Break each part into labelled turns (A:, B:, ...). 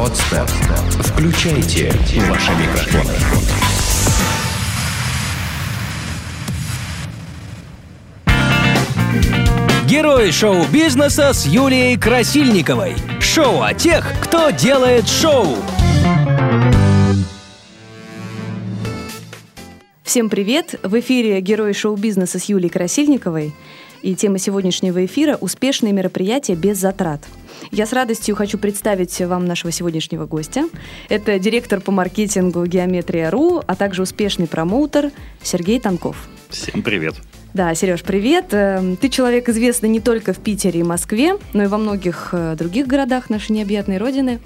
A: Подстер. Включайте ваши микрофоны.
B: Герои шоу-бизнеса с Юлией Красильниковой. Шоу о тех, кто делает шоу.
C: Всем привет! В эфире «Герои шоу-бизнеса» с Юлией Красильниковой. И тема сегодняшнего эфира – успешные мероприятия без затрат. Я с радостью хочу представить вам нашего сегодняшнего гостя. Это директор по маркетингу «Геометрия.ру», а также успешный промоутер Сергей Танков.
D: Всем привет!
C: Да, Сереж, привет. Эм, ты человек известный не только в Питере и Москве, но и во многих э, других городах нашей необъятной родины.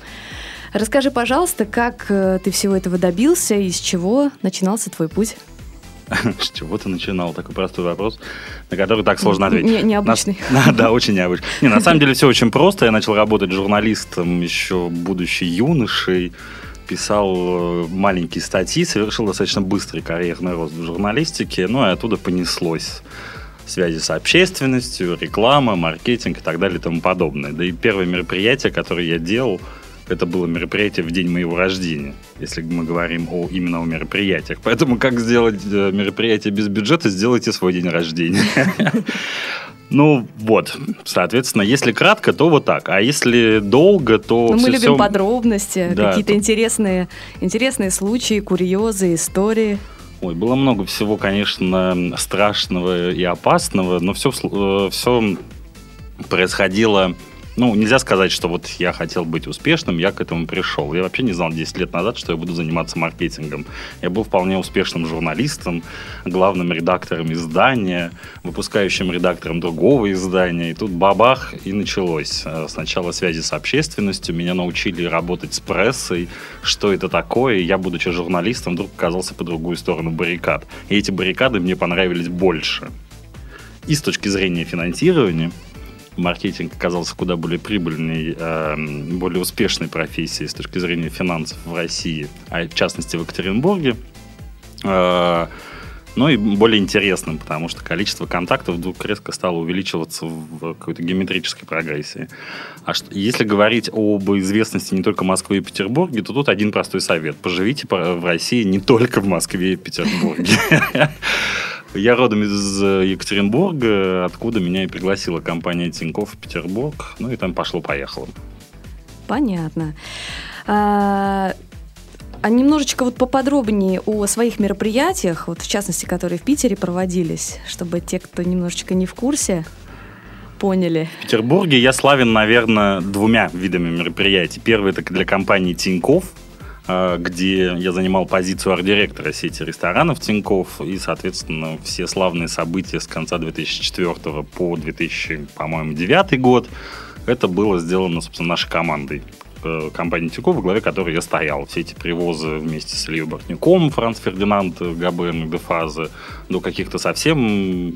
C: Расскажи, пожалуйста, как э, ты всего этого добился и с чего начинался твой путь?
D: С чего ты начинал? Такой простой вопрос, на который так сложно ответить.
C: Не, необычный.
D: На, да, очень необычный. Не, на самом деле все очень просто. Я начал работать журналистом еще будучи юношей. Писал э, маленькие статьи, совершил достаточно быстрый карьерный рост в журналистике, ну и оттуда понеслось связи с общественностью, реклама, маркетинг и так далее и тому подобное. Да и первое мероприятие, которое я делал – это было мероприятие в день моего рождения, если мы говорим о именно о мероприятиях. Поэтому как сделать э, мероприятие без бюджета, сделайте свой день рождения. Ну вот, соответственно, если кратко, то вот так. А если долго, то...
C: Ну, мы любим все... подробности, да, какие-то то... интересные, интересные случаи, курьезы, истории.
D: Ой, было много всего, конечно, страшного и опасного, но все, э, все происходило ну, нельзя сказать, что вот я хотел быть успешным, я к этому пришел. Я вообще не знал 10 лет назад, что я буду заниматься маркетингом. Я был вполне успешным журналистом, главным редактором издания, выпускающим редактором другого издания. И тут бабах, и началось. Э, сначала связи с общественностью, меня научили работать с прессой, что это такое. Я, будучи журналистом, вдруг оказался по другую сторону баррикад. И эти баррикады мне понравились больше. И с точки зрения финансирования, маркетинг оказался куда более прибыльной, эм, более успешной профессией с точки зрения финансов в России, а в частности в Екатеринбурге. Э, ну и более интересным, потому что количество контактов вдруг резко стало увеличиваться в какой-то геометрической прогрессии. А что, если говорить об известности не только Москвы и Петербурге, то тут один простой совет. Поживите в России не только в Москве и Петербурге. Я родом из э, Екатеринбурга, откуда меня и пригласила компания Тинькофф в Петербург. Ну и там пошло-поехало.
C: Понятно. А, а немножечко вот поподробнее о своих мероприятиях, вот в частности, которые в Питере проводились, чтобы те, кто немножечко не в курсе, поняли.
D: В Петербурге я славен, наверное, двумя видами мероприятий. Первый это для компании Тинькофф, а, где я занимал позицию арт-директора сети ресторанов Тиньков и, соответственно, все славные события с конца 2004 по 2000, по-моему, 2009 год, это было сделано, собственно, нашей командой компании Тинькофф, в главе которой я стоял. Все эти привозы вместе с Ильей Бортником, Франц Фердинанд, Габен, Дефазы, до каких-то совсем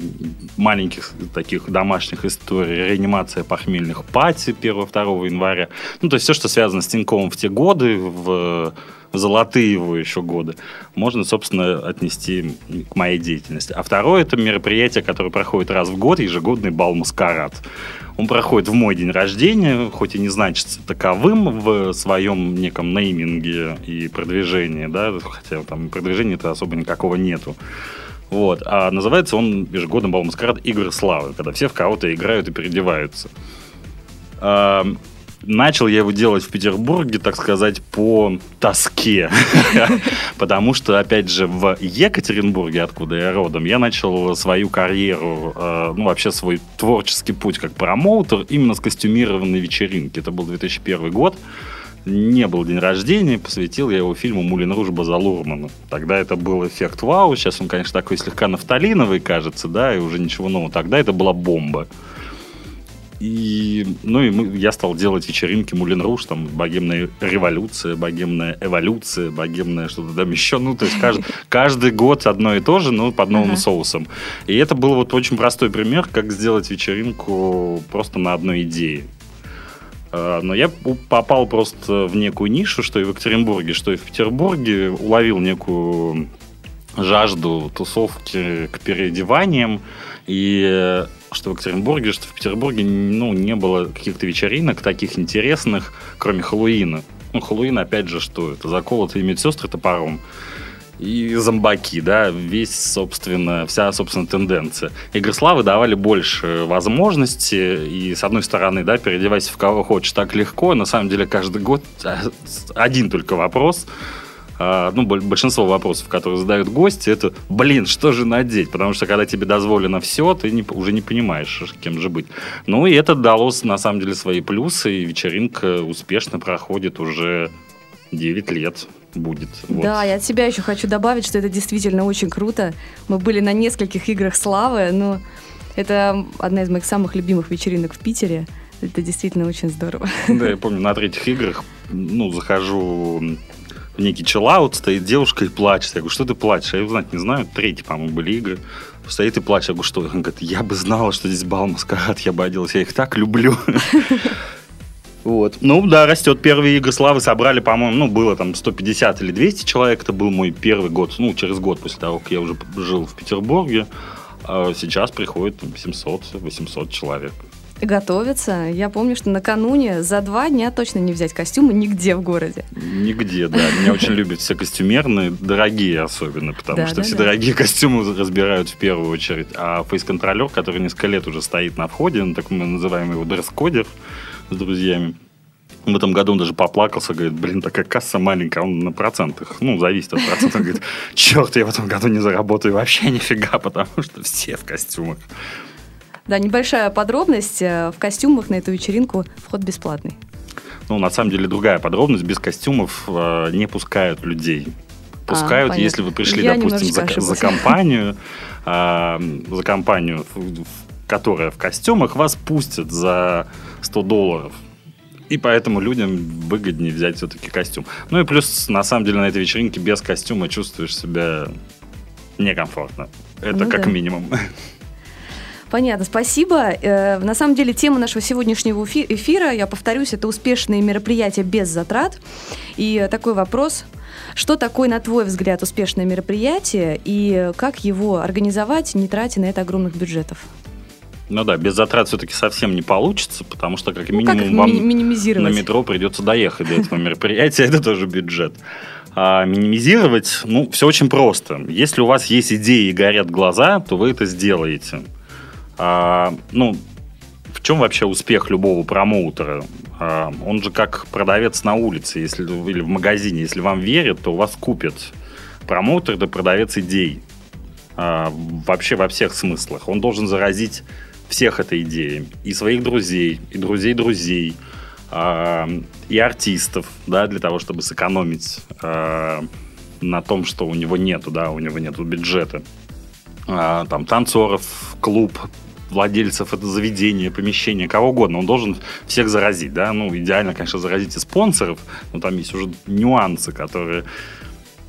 D: маленьких таких домашних историй, реанимация похмельных пати 1-2 января. Ну, то есть все, что связано с Тиньковым в те годы, в золотые его еще годы, можно, собственно, отнести к моей деятельности. А второе – это мероприятие, которое проходит раз в год, ежегодный бал «Маскарад». Он проходит в мой день рождения, хоть и не значится таковым в своем неком нейминге и продвижении, да, хотя там продвижения-то особо никакого нету. Вот. А называется он ежегодно бал маскарад «Игры славы», когда все в кого-то играют и переодеваются. Начал я его делать в Петербурге, так сказать, по тоске. Потому что, опять же, в Екатеринбурге, откуда я родом, я начал свою карьеру, а, ну, вообще свой творческий путь как промоутер именно с костюмированной вечеринки. Это был 2001 год не был день рождения, посвятил я его фильму «Мулин Руж» База Лурмана. Тогда это был эффект вау, сейчас он, конечно, такой слегка нафталиновый, кажется, да, и уже ничего нового. Тогда это была бомба. И, ну, и мы, я стал делать вечеринки Мулин Руш, там, богемная революция, богемная эволюция, богемная что-то там еще. Ну, то есть каждый, каждый год одно и то же, но под новым uh-huh. соусом. И это был вот очень простой пример, как сделать вечеринку просто на одной идее. А, но я попал просто в некую нишу, что и в Екатеринбурге, что и в Петербурге, уловил некую жажду тусовки к переодеваниям. И э, что в Екатеринбурге, что в Петербурге ну, не было каких-то вечеринок таких интересных, кроме Хэллоуина. Ну, Хэллоуин, опять же, что это? Заколотые медсестры топором и зомбаки, да, весь, собственно, вся, собственно, тенденция. Игры славы давали больше возможностей, и, с одной стороны, да, переодевайся в кого хочешь так легко, на самом деле каждый год а, один только вопрос, а, ну, большинство вопросов, которые задают гости, это, блин, что же надеть? Потому что, когда тебе дозволено все, ты не, уже не понимаешь, кем же быть. Ну, и это дало, на самом деле, свои плюсы, и вечеринка успешно проходит уже 9 лет будет.
C: Вот. Да, я от себя еще хочу добавить, что это действительно очень круто. Мы были на нескольких играх славы, но это одна из моих самых любимых вечеринок в Питере. Это действительно очень здорово.
D: Да, я помню, на третьих играх, ну, захожу некий чиллаут, стоит девушка и плачет. Я говорю, что ты плачешь? Я узнать не знаю. Третьи, по-моему, были игры. Стоит и плачет. Я говорю, что? Он говорит, я бы знала, что здесь бал маскарад, я бы оделась. Я их так люблю. Вот. Ну, да, растет. Первые игры славы собрали, по-моему, ну, было там 150 или 200 человек. Это был мой первый год, ну, через год после того, как я уже жил в Петербурге. А сейчас приходит 700-800 человек.
C: Готовится. Я помню, что накануне за два дня точно не взять костюмы нигде в городе.
D: Нигде, да. Меня очень любят все костюмерные, дорогие особенно, потому что все дорогие костюмы разбирают в первую очередь. А фейс-контролер, который несколько лет уже стоит на входе, ну, так мы называем его дресс-кодер, с друзьями. В этом году он даже поплакался, говорит, блин, такая касса маленькая, он на процентах, ну, зависит от процентов, говорит, черт, я в этом году не заработаю вообще нифига, потому что все в костюмах.
C: Да, небольшая подробность, э, в костюмах на эту вечеринку вход бесплатный.
D: Ну, на самом деле, другая подробность, без костюмов э, не пускают людей. А, пускают, а, если вы пришли, я допустим, за, за компанию, э, за компанию, которая в костюмах, вас пустят за 100 долларов. И поэтому людям выгоднее взять все-таки костюм. Ну и плюс, на самом деле, на этой вечеринке без костюма чувствуешь себя некомфортно. Это ну, как да. минимум.
C: Понятно, спасибо. Э, на самом деле тема нашего сегодняшнего эфира, я повторюсь, это успешные мероприятия без затрат. И такой вопрос, что такое, на твой взгляд, успешное мероприятие и как его организовать, не тратя на это огромных бюджетов?
D: Ну да, без затрат все-таки совсем не получится, потому что как минимум ну, как вам ми- на метро придется доехать до этого мероприятия, это тоже бюджет. А минимизировать, ну, все очень просто. Если у вас есть идеи и горят глаза, то вы это сделаете. А, ну, в чем вообще успех любого промоутера? А, он же как продавец на улице если, или в магазине. Если вам верят, то вас купят. Промоутер – это продавец идей. А, вообще во всех смыслах. Он должен заразить всех этой идеей. И своих друзей, и друзей друзей, э, и артистов, да, для того, чтобы сэкономить э, на том, что у него нету, да, у него нету бюджета. Э, там танцоров, клуб, владельцев это заведения, помещения, кого угодно. Он должен всех заразить, да. Ну, идеально, конечно, заразить и спонсоров, но там есть уже нюансы, которые,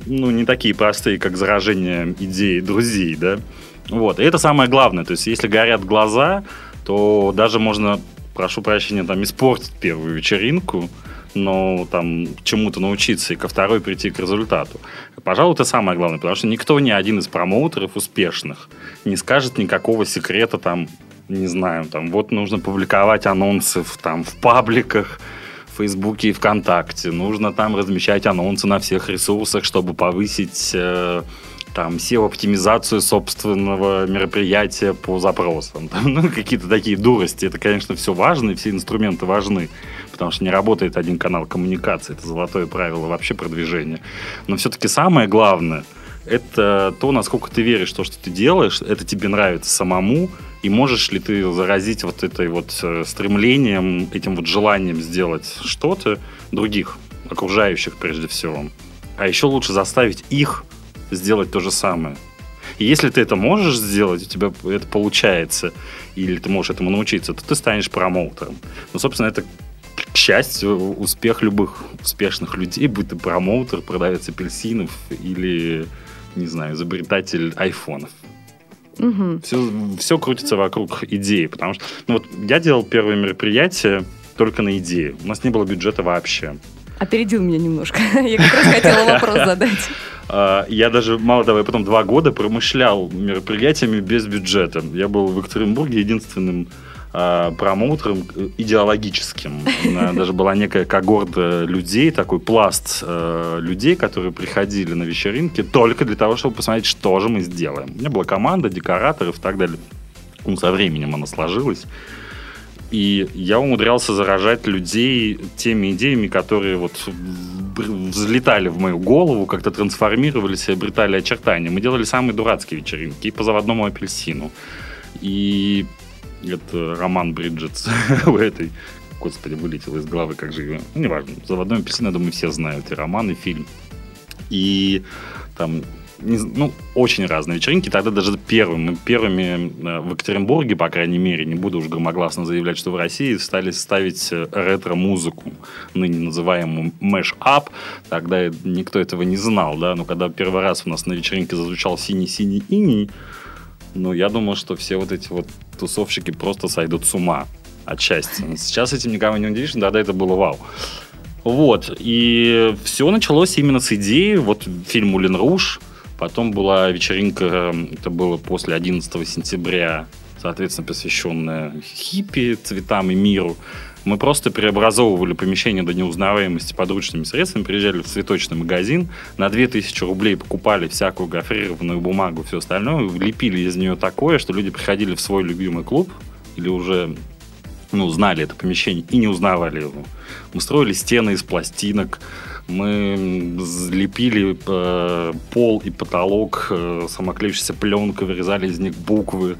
D: ну, не такие простые, как заражение идей друзей, да. Вот, и это самое главное. То есть, если горят глаза, то даже можно, прошу прощения, там испортить первую вечеринку, но там чему-то научиться и ко второй прийти к результату. Пожалуй, это самое главное, потому что никто, ни один из промоутеров успешных не скажет никакого секрета там, не знаю, там вот нужно публиковать анонсы в, там, в пабликах, в Фейсбуке и ВКонтакте, нужно там размещать анонсы на всех ресурсах, чтобы повысить э, там SEO-оптимизацию собственного мероприятия по запросам. ну, какие-то такие дурости. Это, конечно, все важно, и все инструменты важны, потому что не работает один канал коммуникации. Это золотое правило вообще продвижения. Но все-таки самое главное – это то, насколько ты веришь в то, что ты делаешь, это тебе нравится самому, и можешь ли ты заразить вот этой вот э, стремлением, этим вот желанием сделать что-то других, окружающих прежде всего. А еще лучше заставить их сделать то же самое. И если ты это можешь сделать, у тебя это получается, или ты можешь этому научиться, то ты станешь промоутером. Ну, собственно, это, к счастью, успех любых успешных людей, будь ты промоутер, продавец апельсинов или, не знаю, изобретатель айфонов. Угу. Все, все крутится вокруг идеи, потому что ну вот я делал первое мероприятие только на идеи. У нас не было бюджета вообще.
C: Опередил меня немножко. Я как раз хотела вопрос задать.
D: А, я даже, мало того, я потом два года промышлял мероприятиями без бюджета. Я был в Екатеринбурге единственным э, промоутером э, идеологическим. Даже была некая когорта людей, такой пласт э, людей, которые приходили на вечеринки только для того, чтобы посмотреть, что же мы сделаем. У меня была команда, декораторов и так далее. Ну, со временем она сложилась. И я умудрялся заражать людей теми идеями, которые вот взлетали в мою голову, как-то трансформировались и обретали очертания. Мы делали самые дурацкие вечеринки и по заводному апельсину. И это роман Бёрджесса, этой. Господи, вылетел из головы, как же ее. Ну, неважно. Заводной апельсин, я думаю, все знают. И роман, и фильм. И там не, ну, очень разные вечеринки. Тогда даже первыми, первыми э, в Екатеринбурге, по крайней мере, не буду уж громогласно заявлять, что в России стали ставить э, ретро-музыку, ныне называемую mash-up. Тогда никто этого не знал, да, но когда первый раз у нас на вечеринке зазвучал «Синий-синий иней», ну, я думал, что все вот эти вот тусовщики просто сойдут с ума от счастья. Сейчас этим никого не удивишь, тогда это было вау. Вот, и все началось именно с идеи, вот фильм «Мулин Руж», Потом была вечеринка, это было после 11 сентября, соответственно, посвященная хиппи, цветам и миру. Мы просто преобразовывали помещение до неузнаваемости подручными средствами, приезжали в цветочный магазин, на 2000 рублей покупали всякую гофрированную бумагу, все остальное, лепили из нее такое, что люди приходили в свой любимый клуб или уже ну, знали это помещение и не узнавали его. Мы строили стены из пластинок, мы лепили э, пол и потолок э, самоклеющейся пленкой, вырезали из них буквы.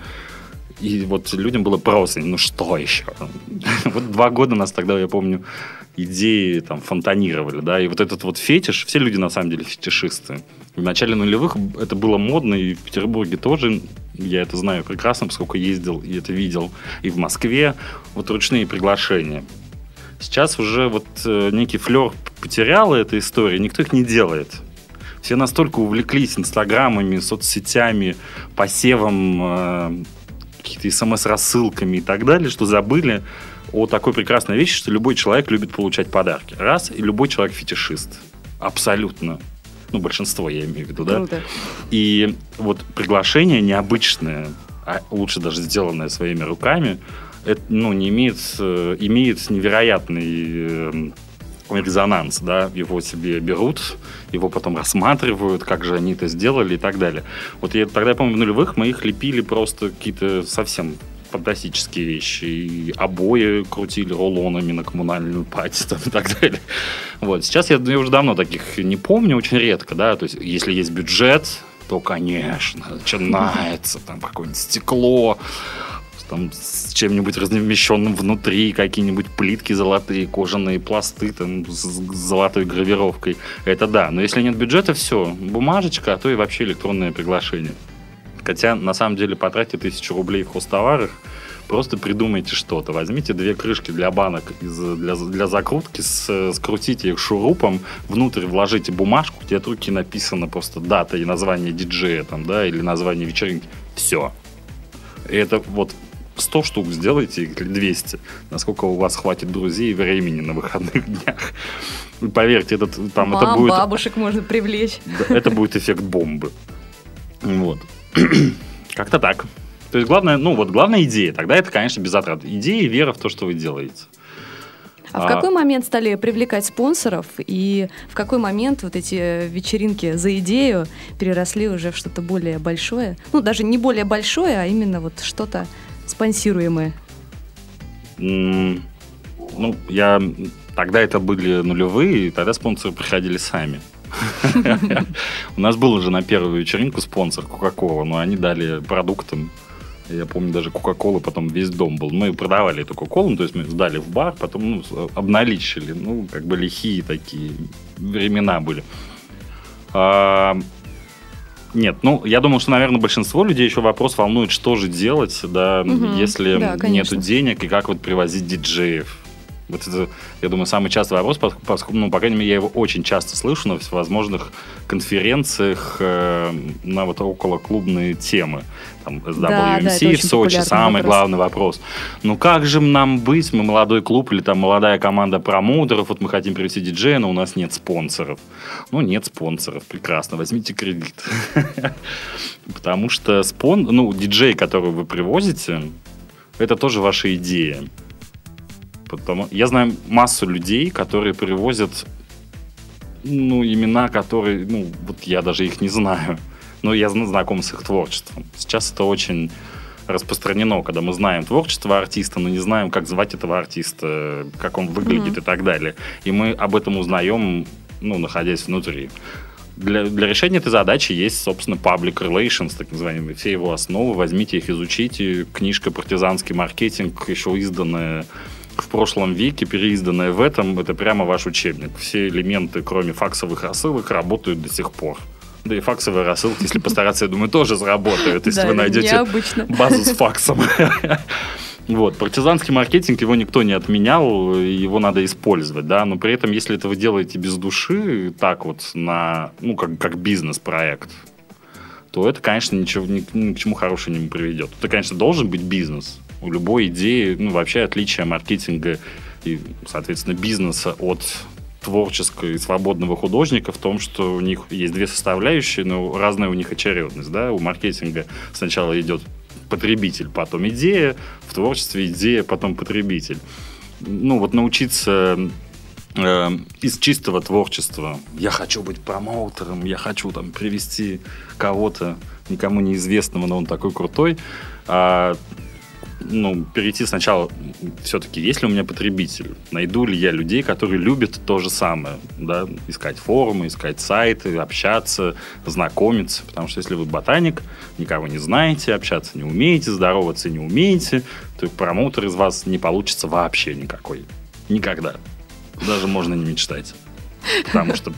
D: И вот людям было просто, ну что еще? вот два года нас тогда, я помню, идеи там фонтанировали, да, и вот этот вот фетиш, все люди на самом деле фетишисты. В начале нулевых это было модно, и в Петербурге тоже, я это знаю прекрасно, поскольку ездил и это видел, и в Москве, вот ручные приглашения. Сейчас уже вот э, некий флер потеряла эта история, никто их не делает. Все настолько увлеклись инстаграмами, соцсетями, посевом э, каких-то смс-рассылками и так далее, что забыли о такой прекрасной вещи, что любой человек любит получать подарки. Раз, и любой человек фетишист. Абсолютно. Ну, большинство, я имею в виду, да? Круто. И вот приглашение необычное, а лучше даже сделанное своими руками, это, ну, не имеет, э, имеет невероятный э, резонанс, да, его себе берут, его потом рассматривают, как же они это сделали и так далее. Вот я тогда, я помню, в нулевых мы их лепили просто какие-то совсем фантастические вещи. И обои крутили рулонами на коммунальную пати там, и так далее. Вот. Сейчас я, я уже давно таких не помню, очень редко, да, то есть если есть бюджет, то, конечно, начинается там какое-нибудь стекло, там с чем-нибудь размещенным внутри, какие-нибудь плитки золотые, кожаные пласты там с золотой гравировкой. Это да, но если нет бюджета, все, бумажечка, а то и вообще электронное приглашение. Хотя, на самом деле, потратьте тысячу рублей в хостоварах, просто придумайте что-то. Возьмите две крышки для банок из, для, для закрутки, с, скрутите их шурупом, внутрь вложите бумажку, где от руки написано просто дата и название диджея там, да, или название вечеринки. Все. И это вот 100 штук сделайте или 200, насколько у вас хватит друзей и времени на выходных днях. Поверьте, этот, там
C: Мам,
D: это будет...
C: бабушек можно привлечь.
D: Это будет эффект бомбы. Вот. Как-то так. То есть главное, ну вот главная идея, тогда это, конечно, без затрат. Идея и вера в то, что вы делаете.
C: А, а в какой момент стали привлекать спонсоров и в какой момент вот эти вечеринки за идею переросли уже в что-то более большое? Ну, даже не более большое, а именно вот что-то спонсируемые?
D: Mm, ну, я... Тогда это были нулевые, и тогда спонсоры приходили сами. У нас был уже на первую вечеринку спонсор Кока-Кола, но они дали продуктам. Я помню, даже Кока-Колы потом весь дом был. Мы продавали эту Кока-Колу, то есть мы сдали в бар, потом ну, обналичили. Ну, как бы лихие такие времена были. Нет, ну, я думаю, что, наверное, большинство людей еще вопрос волнует, что же делать, да, угу, если да, нету денег, и как вот привозить диджеев. Вот это, я думаю, самый частый вопрос, поскольку, ну, по крайней мере, я его очень часто слышу на всевозможных конференциях э, на вот около клубные темы. Там SWMC да, да, в Сочи, самый вопрос. главный вопрос. Ну как же нам быть? Мы молодой клуб или там молодая команда промоутеров, вот мы хотим привести диджея, но у нас нет спонсоров. Ну, нет спонсоров, прекрасно, возьмите кредит. Потому что спон... ну, диджей, который вы привозите, это тоже ваша идея. Потому... Я знаю массу людей, которые привозят ну, имена, которые, ну, вот я даже их не знаю, но я знаком с их творчеством. Сейчас это очень распространено, когда мы знаем творчество артиста, но не знаем, как звать этого артиста, как он выглядит mm-hmm. и так далее. И мы об этом узнаем, ну, находясь внутри. Для, для решения этой задачи есть, собственно, public relations, так называемые, все его основы. Возьмите их, изучите. Книжка «Партизанский маркетинг», еще изданная в прошлом веке, переизданная в этом, это прямо ваш учебник. Все элементы, кроме факсовых рассылок, работают до сих пор. Да и факсовые рассылки, если постараться, я думаю, тоже заработают, если вы найдете базу с факсом. Вот, партизанский маркетинг, его никто не отменял, его надо использовать, да, но при этом, если это вы делаете без души, так вот, на, ну, как, как бизнес-проект, то это, конечно, ничего, ни, ни к чему хорошему не приведет. Это, конечно, должен быть бизнес. У любой идеи, ну, вообще отличие маркетинга и, соответственно, бизнеса от творческого и свободного художника в том, что у них есть две составляющие, но разная у них очередность. Да? У маркетинга сначала идет потребитель, потом идея, в творчестве идея, потом потребитель. Ну вот научиться э, из чистого творчества. Я хочу быть промоутером, я хочу там привести кого-то, никому неизвестного, но он такой крутой. А ну, перейти сначала, все-таки, есть ли у меня потребитель? Найду ли я людей, которые любят то же самое? Да? Искать форумы, искать сайты, общаться, знакомиться. Потому что если вы ботаник, никого не знаете, общаться не умеете, здороваться не умеете, то промоутер из вас не получится вообще никакой. Никогда. Даже можно не мечтать. Потому что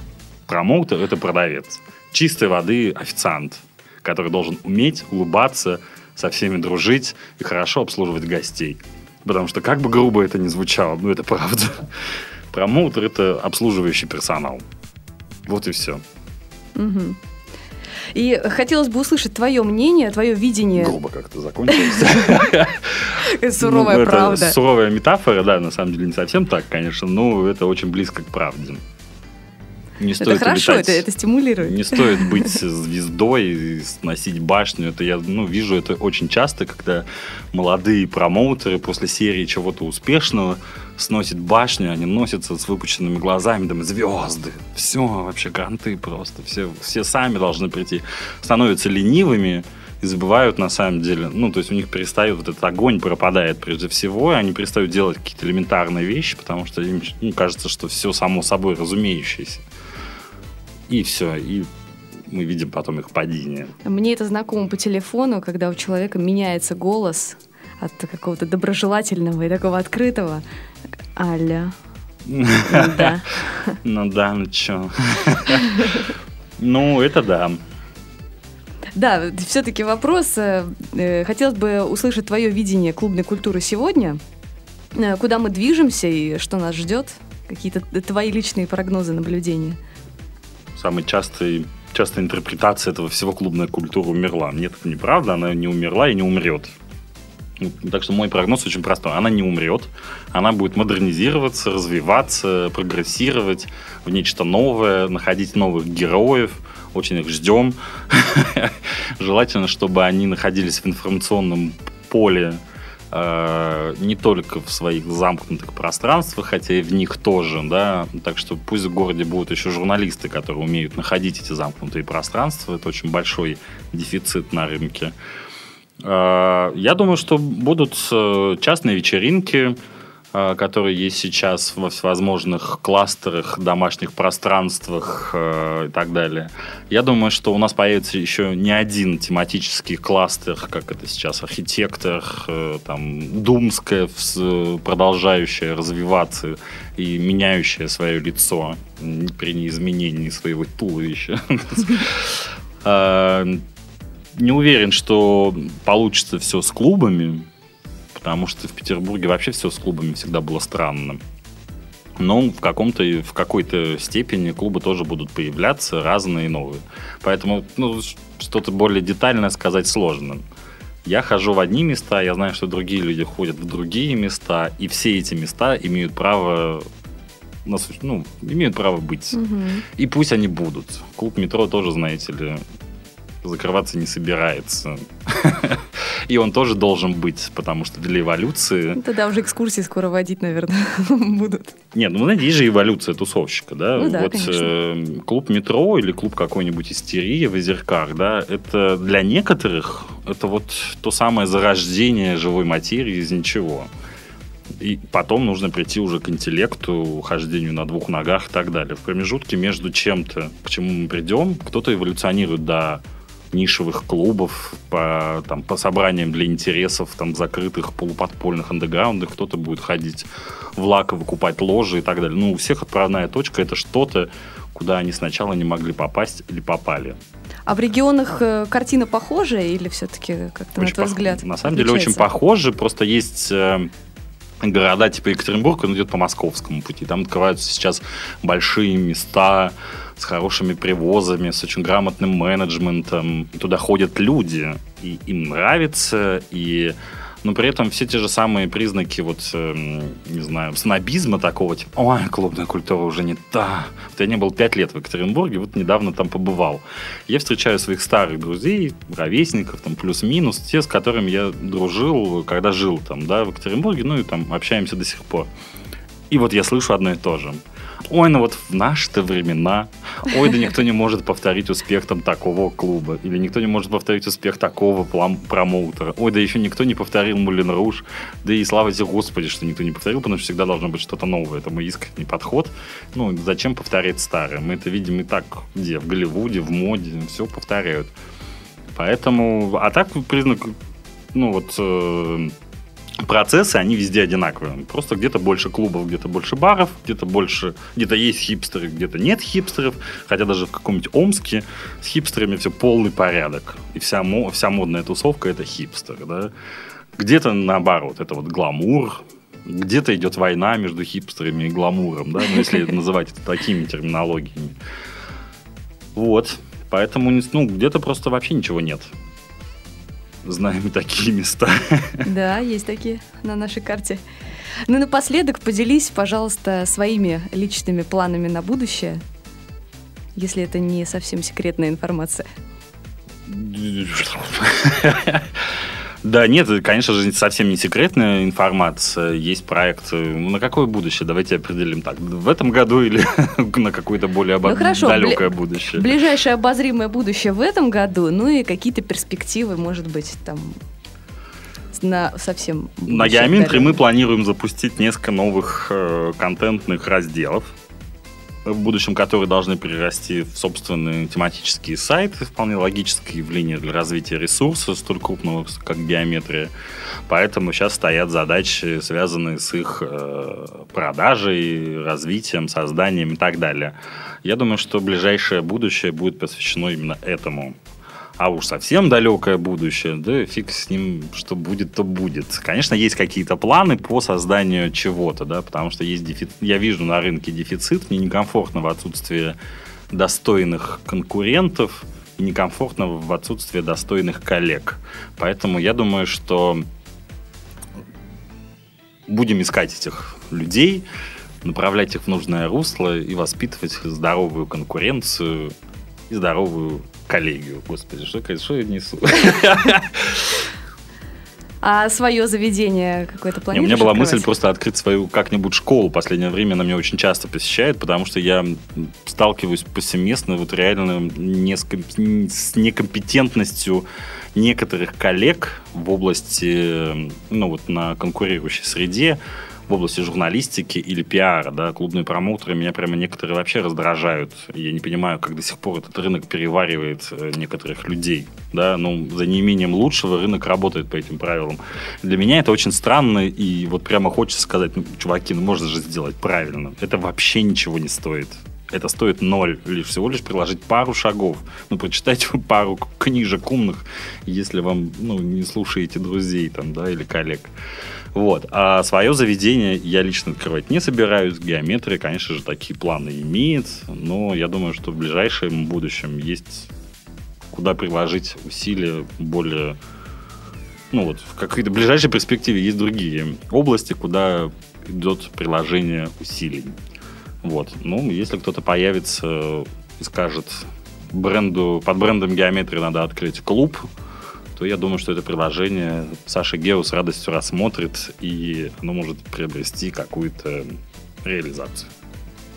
D: промоутер – это продавец. Чистой воды официант, который должен уметь улыбаться, со всеми дружить и хорошо обслуживать гостей. Потому что как бы грубо это ни звучало, ну это правда. Промоутер – это обслуживающий персонал. Вот и все.
C: Угу. И хотелось бы услышать твое мнение, твое видение.
D: Грубо как-то закончилось.
C: Суровая ну, правда.
D: Суровая метафора, да, на самом деле не совсем так, конечно, но это очень близко к правде.
C: Не стоит это хорошо, это, это стимулирует.
D: Не стоит быть звездой сносить башню. Это я ну, вижу это очень часто, когда молодые промоутеры после серии чего-то успешного сносят башню, они носятся с выпущенными глазами, там звезды, все, вообще гранты просто, все, все сами должны прийти. Становятся ленивыми, и забывают на самом деле, ну, то есть у них перестает вот этот огонь пропадает прежде всего, и они перестают делать какие-то элементарные вещи, потому что им ну, кажется, что все само собой разумеющееся и все, и мы видим потом их падение.
C: Мне это знакомо по телефону, когда у человека меняется голос от какого-то доброжелательного и такого открытого. Аля.
D: Да. Ну да, ну чё. Ну, это да.
C: Да, все-таки вопрос. Э, э, хотелось бы услышать твое видение клубной культуры сегодня. Э, куда мы движемся и что нас ждет? Какие-то твои личные прогнозы, наблюдения?
D: Самой частой, частой интерпретацией этого всего клубная культура умерла. Нет, это неправда, она не умерла и не умрет. Так что мой прогноз очень простой. Она не умрет, она будет модернизироваться, развиваться, прогрессировать в нечто новое, находить новых героев. Очень их ждем. Желательно, чтобы они находились в информационном поле Э, не только в своих замкнутых пространствах, хотя и в них тоже, да, так что пусть в городе будут еще журналисты, которые умеют находить эти замкнутые пространства, это очень большой дефицит на рынке. Э, я думаю, что будут э, частные вечеринки, которые есть сейчас во всевозможных кластерах, домашних пространствах э, и так далее. Я думаю, что у нас появится еще не один тематический кластер, как это сейчас, архитектор, э, там, думская, продолжающая развиваться и меняющая свое лицо при неизменении своего туловища. Не уверен, что получится все с клубами, потому что в Петербурге вообще все с клубами всегда было странно. Но в каком-то в какой-то степени клубы тоже будут появляться разные и новые. Поэтому ну, что-то более детальное сказать сложно. Я хожу в одни места, я знаю, что другие люди ходят в другие места, и все эти места имеют право ну, имеют право быть. Угу. И пусть они будут. Клуб метро тоже, знаете ли, закрываться не собирается. И он тоже должен быть, потому что для эволюции...
C: Ну, тогда уже экскурсии скоро водить, наверное, будут.
D: Нет, ну, знаете, есть же эволюция тусовщика, да?
C: Ну да,
D: вот э, клуб метро или клуб какой-нибудь истерии в Озерках, да, это для некоторых это вот то самое зарождение живой материи из ничего. И потом нужно прийти уже к интеллекту, хождению на двух ногах и так далее. В промежутке между чем-то, к чему мы придем, кто-то эволюционирует до нишевых клубов, по, там, по собраниям для интересов, там, закрытых, полуподпольных, андеграундных, кто-то будет ходить в лак, выкупать ложи и так далее. Ну, у всех отправная точка – это что-то, куда они сначала не могли попасть или попали.
C: А в регионах э, картина похожая или все-таки как-то, на твой
D: пох-
C: взгляд,
D: На самом деле очень
C: отличается?
D: похоже, просто есть э, города типа Екатеринбург, он идет по московскому пути. Там открываются сейчас большие места с хорошими привозами, с очень грамотным менеджментом. Туда ходят люди, и им нравится, и но при этом все те же самые признаки, вот, эм, не знаю, снобизма такого, типа, ой, клубная культура уже не та. Вот я не был пять лет в Екатеринбурге, вот недавно там побывал. Я встречаю своих старых друзей, ровесников, там, плюс-минус, те, с которыми я дружил, когда жил там, да, в Екатеринбурге, ну и там общаемся до сих пор. И вот я слышу одно и то же. Ой, ну вот в наши-то времена, ой, да никто не может повторить успех там такого клуба, или никто не может повторить успех такого промоутера, ой, да еще никто не повторил Мулин Руж, да и слава тебе Господи, что никто не повторил, потому что всегда должно быть что-то новое, это мой искренний подход. Ну, зачем повторять старое? Мы это видим и так, где, в Голливуде, в моде, все повторяют. Поэтому, а так признак, ну вот, э, процессы, они везде одинаковые. Просто где-то больше клубов, где-то больше баров, где-то больше, где-то есть хипстеры, где-то нет хипстеров. Хотя даже в каком-нибудь Омске с хипстерами все полный порядок. И вся, вся модная тусовка это хипстер, да. Где-то наоборот, это вот гламур, где-то идет война между хипстерами и гламуром, да, ну, если называть это такими терминологиями. Вот. Поэтому, ну, где-то просто вообще ничего нет. Знаем такие места.
C: Да, есть такие на нашей карте. Ну и напоследок поделись, пожалуйста, своими личными планами на будущее, если это не совсем секретная информация.
D: Да, нет, это, конечно же, совсем не секретная информация. Есть проект. Ну, на какое будущее? Давайте определим так. В этом году или на какое-то более
C: Ну, хорошо,
D: далекое
C: бли-
D: будущее?
C: Ближайшее обозримое будущее в этом году, ну и какие-то перспективы, может быть, там на совсем
D: На Геометре мы планируем запустить несколько новых э, контентных разделов, в будущем которые должны перерасти в собственные тематические сайты, вполне логическое явление для развития ресурса столь крупного, как геометрия. Поэтому сейчас стоят задачи, связанные с их э, продажей, развитием, созданием и так далее. Я думаю, что ближайшее будущее будет посвящено именно этому. А уж совсем далекое будущее, да фиг с ним, что будет, то будет. Конечно, есть какие-то планы по созданию чего-то, да, потому что есть дефицит. Я вижу на рынке дефицит, мне некомфортно в отсутствии достойных конкурентов некомфортно в отсутствии достойных коллег. Поэтому я думаю, что будем искать этих людей, направлять их в нужное русло и воспитывать здоровую конкуренцию и здоровую коллегию. Господи, что, я- что я несу?
C: А свое заведение какое-то
D: Не, У
C: планируешь
D: меня была мысль
C: открывать?
D: просто открыть свою как-нибудь школу. Последнее время она меня очень часто посещает, потому что я сталкиваюсь повсеместно вот реально не с, с некомпетентностью некоторых коллег в области, ну вот на конкурирующей среде, в области журналистики или пиара, да, клубные промоутеры меня прямо некоторые вообще раздражают. Я не понимаю, как до сих пор этот рынок переваривает э, некоторых людей, да, ну, за неимением лучшего рынок работает по этим правилам. Для меня это очень странно, и вот прямо хочется сказать, ну, чуваки, ну, можно же сделать правильно. Это вообще ничего не стоит. Это стоит ноль, лишь всего лишь приложить пару шагов. Ну, прочитайте вы пару книжек умных, если вам, ну, не слушаете друзей там, да, или коллег. Вот. А свое заведение я лично открывать не собираюсь. Геометрия, конечно же, такие планы имеет. Но я думаю, что в ближайшем будущем есть куда приложить усилия более... Ну вот, в какой-то ближайшей перспективе есть другие области, куда идет приложение усилий. Вот. Ну, если кто-то появится и скажет, бренду, под брендом геометрии надо открыть клуб, то я думаю, что это приложение Саша Гео с радостью рассмотрит, и оно может приобрести какую-то реализацию.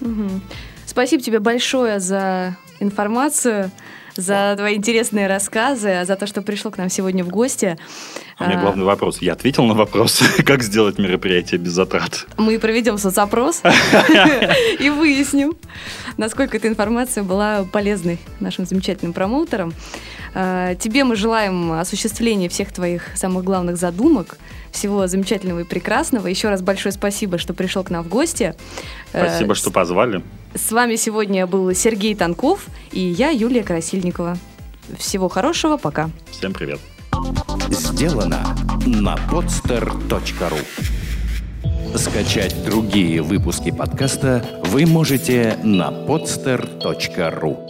C: Угу. Спасибо тебе большое за информацию, за твои интересные рассказы, за то, что пришел к нам сегодня в гости.
D: У меня а, главный вопрос. Я ответил на вопрос, как сделать мероприятие без затрат.
C: Мы проведем соцопрос и выясним, насколько эта информация была полезной нашим замечательным промоутерам. А, тебе мы желаем осуществления всех твоих самых главных задумок, всего замечательного и прекрасного. Еще раз большое спасибо, что пришел к нам в гости.
D: Спасибо, э, что позвали.
C: С вами сегодня был Сергей Танков и я, Юлия Красильникова. Всего хорошего, пока.
D: Всем привет.
A: Сделано на podster.ru Скачать другие выпуски подкаста вы можете на podster.ru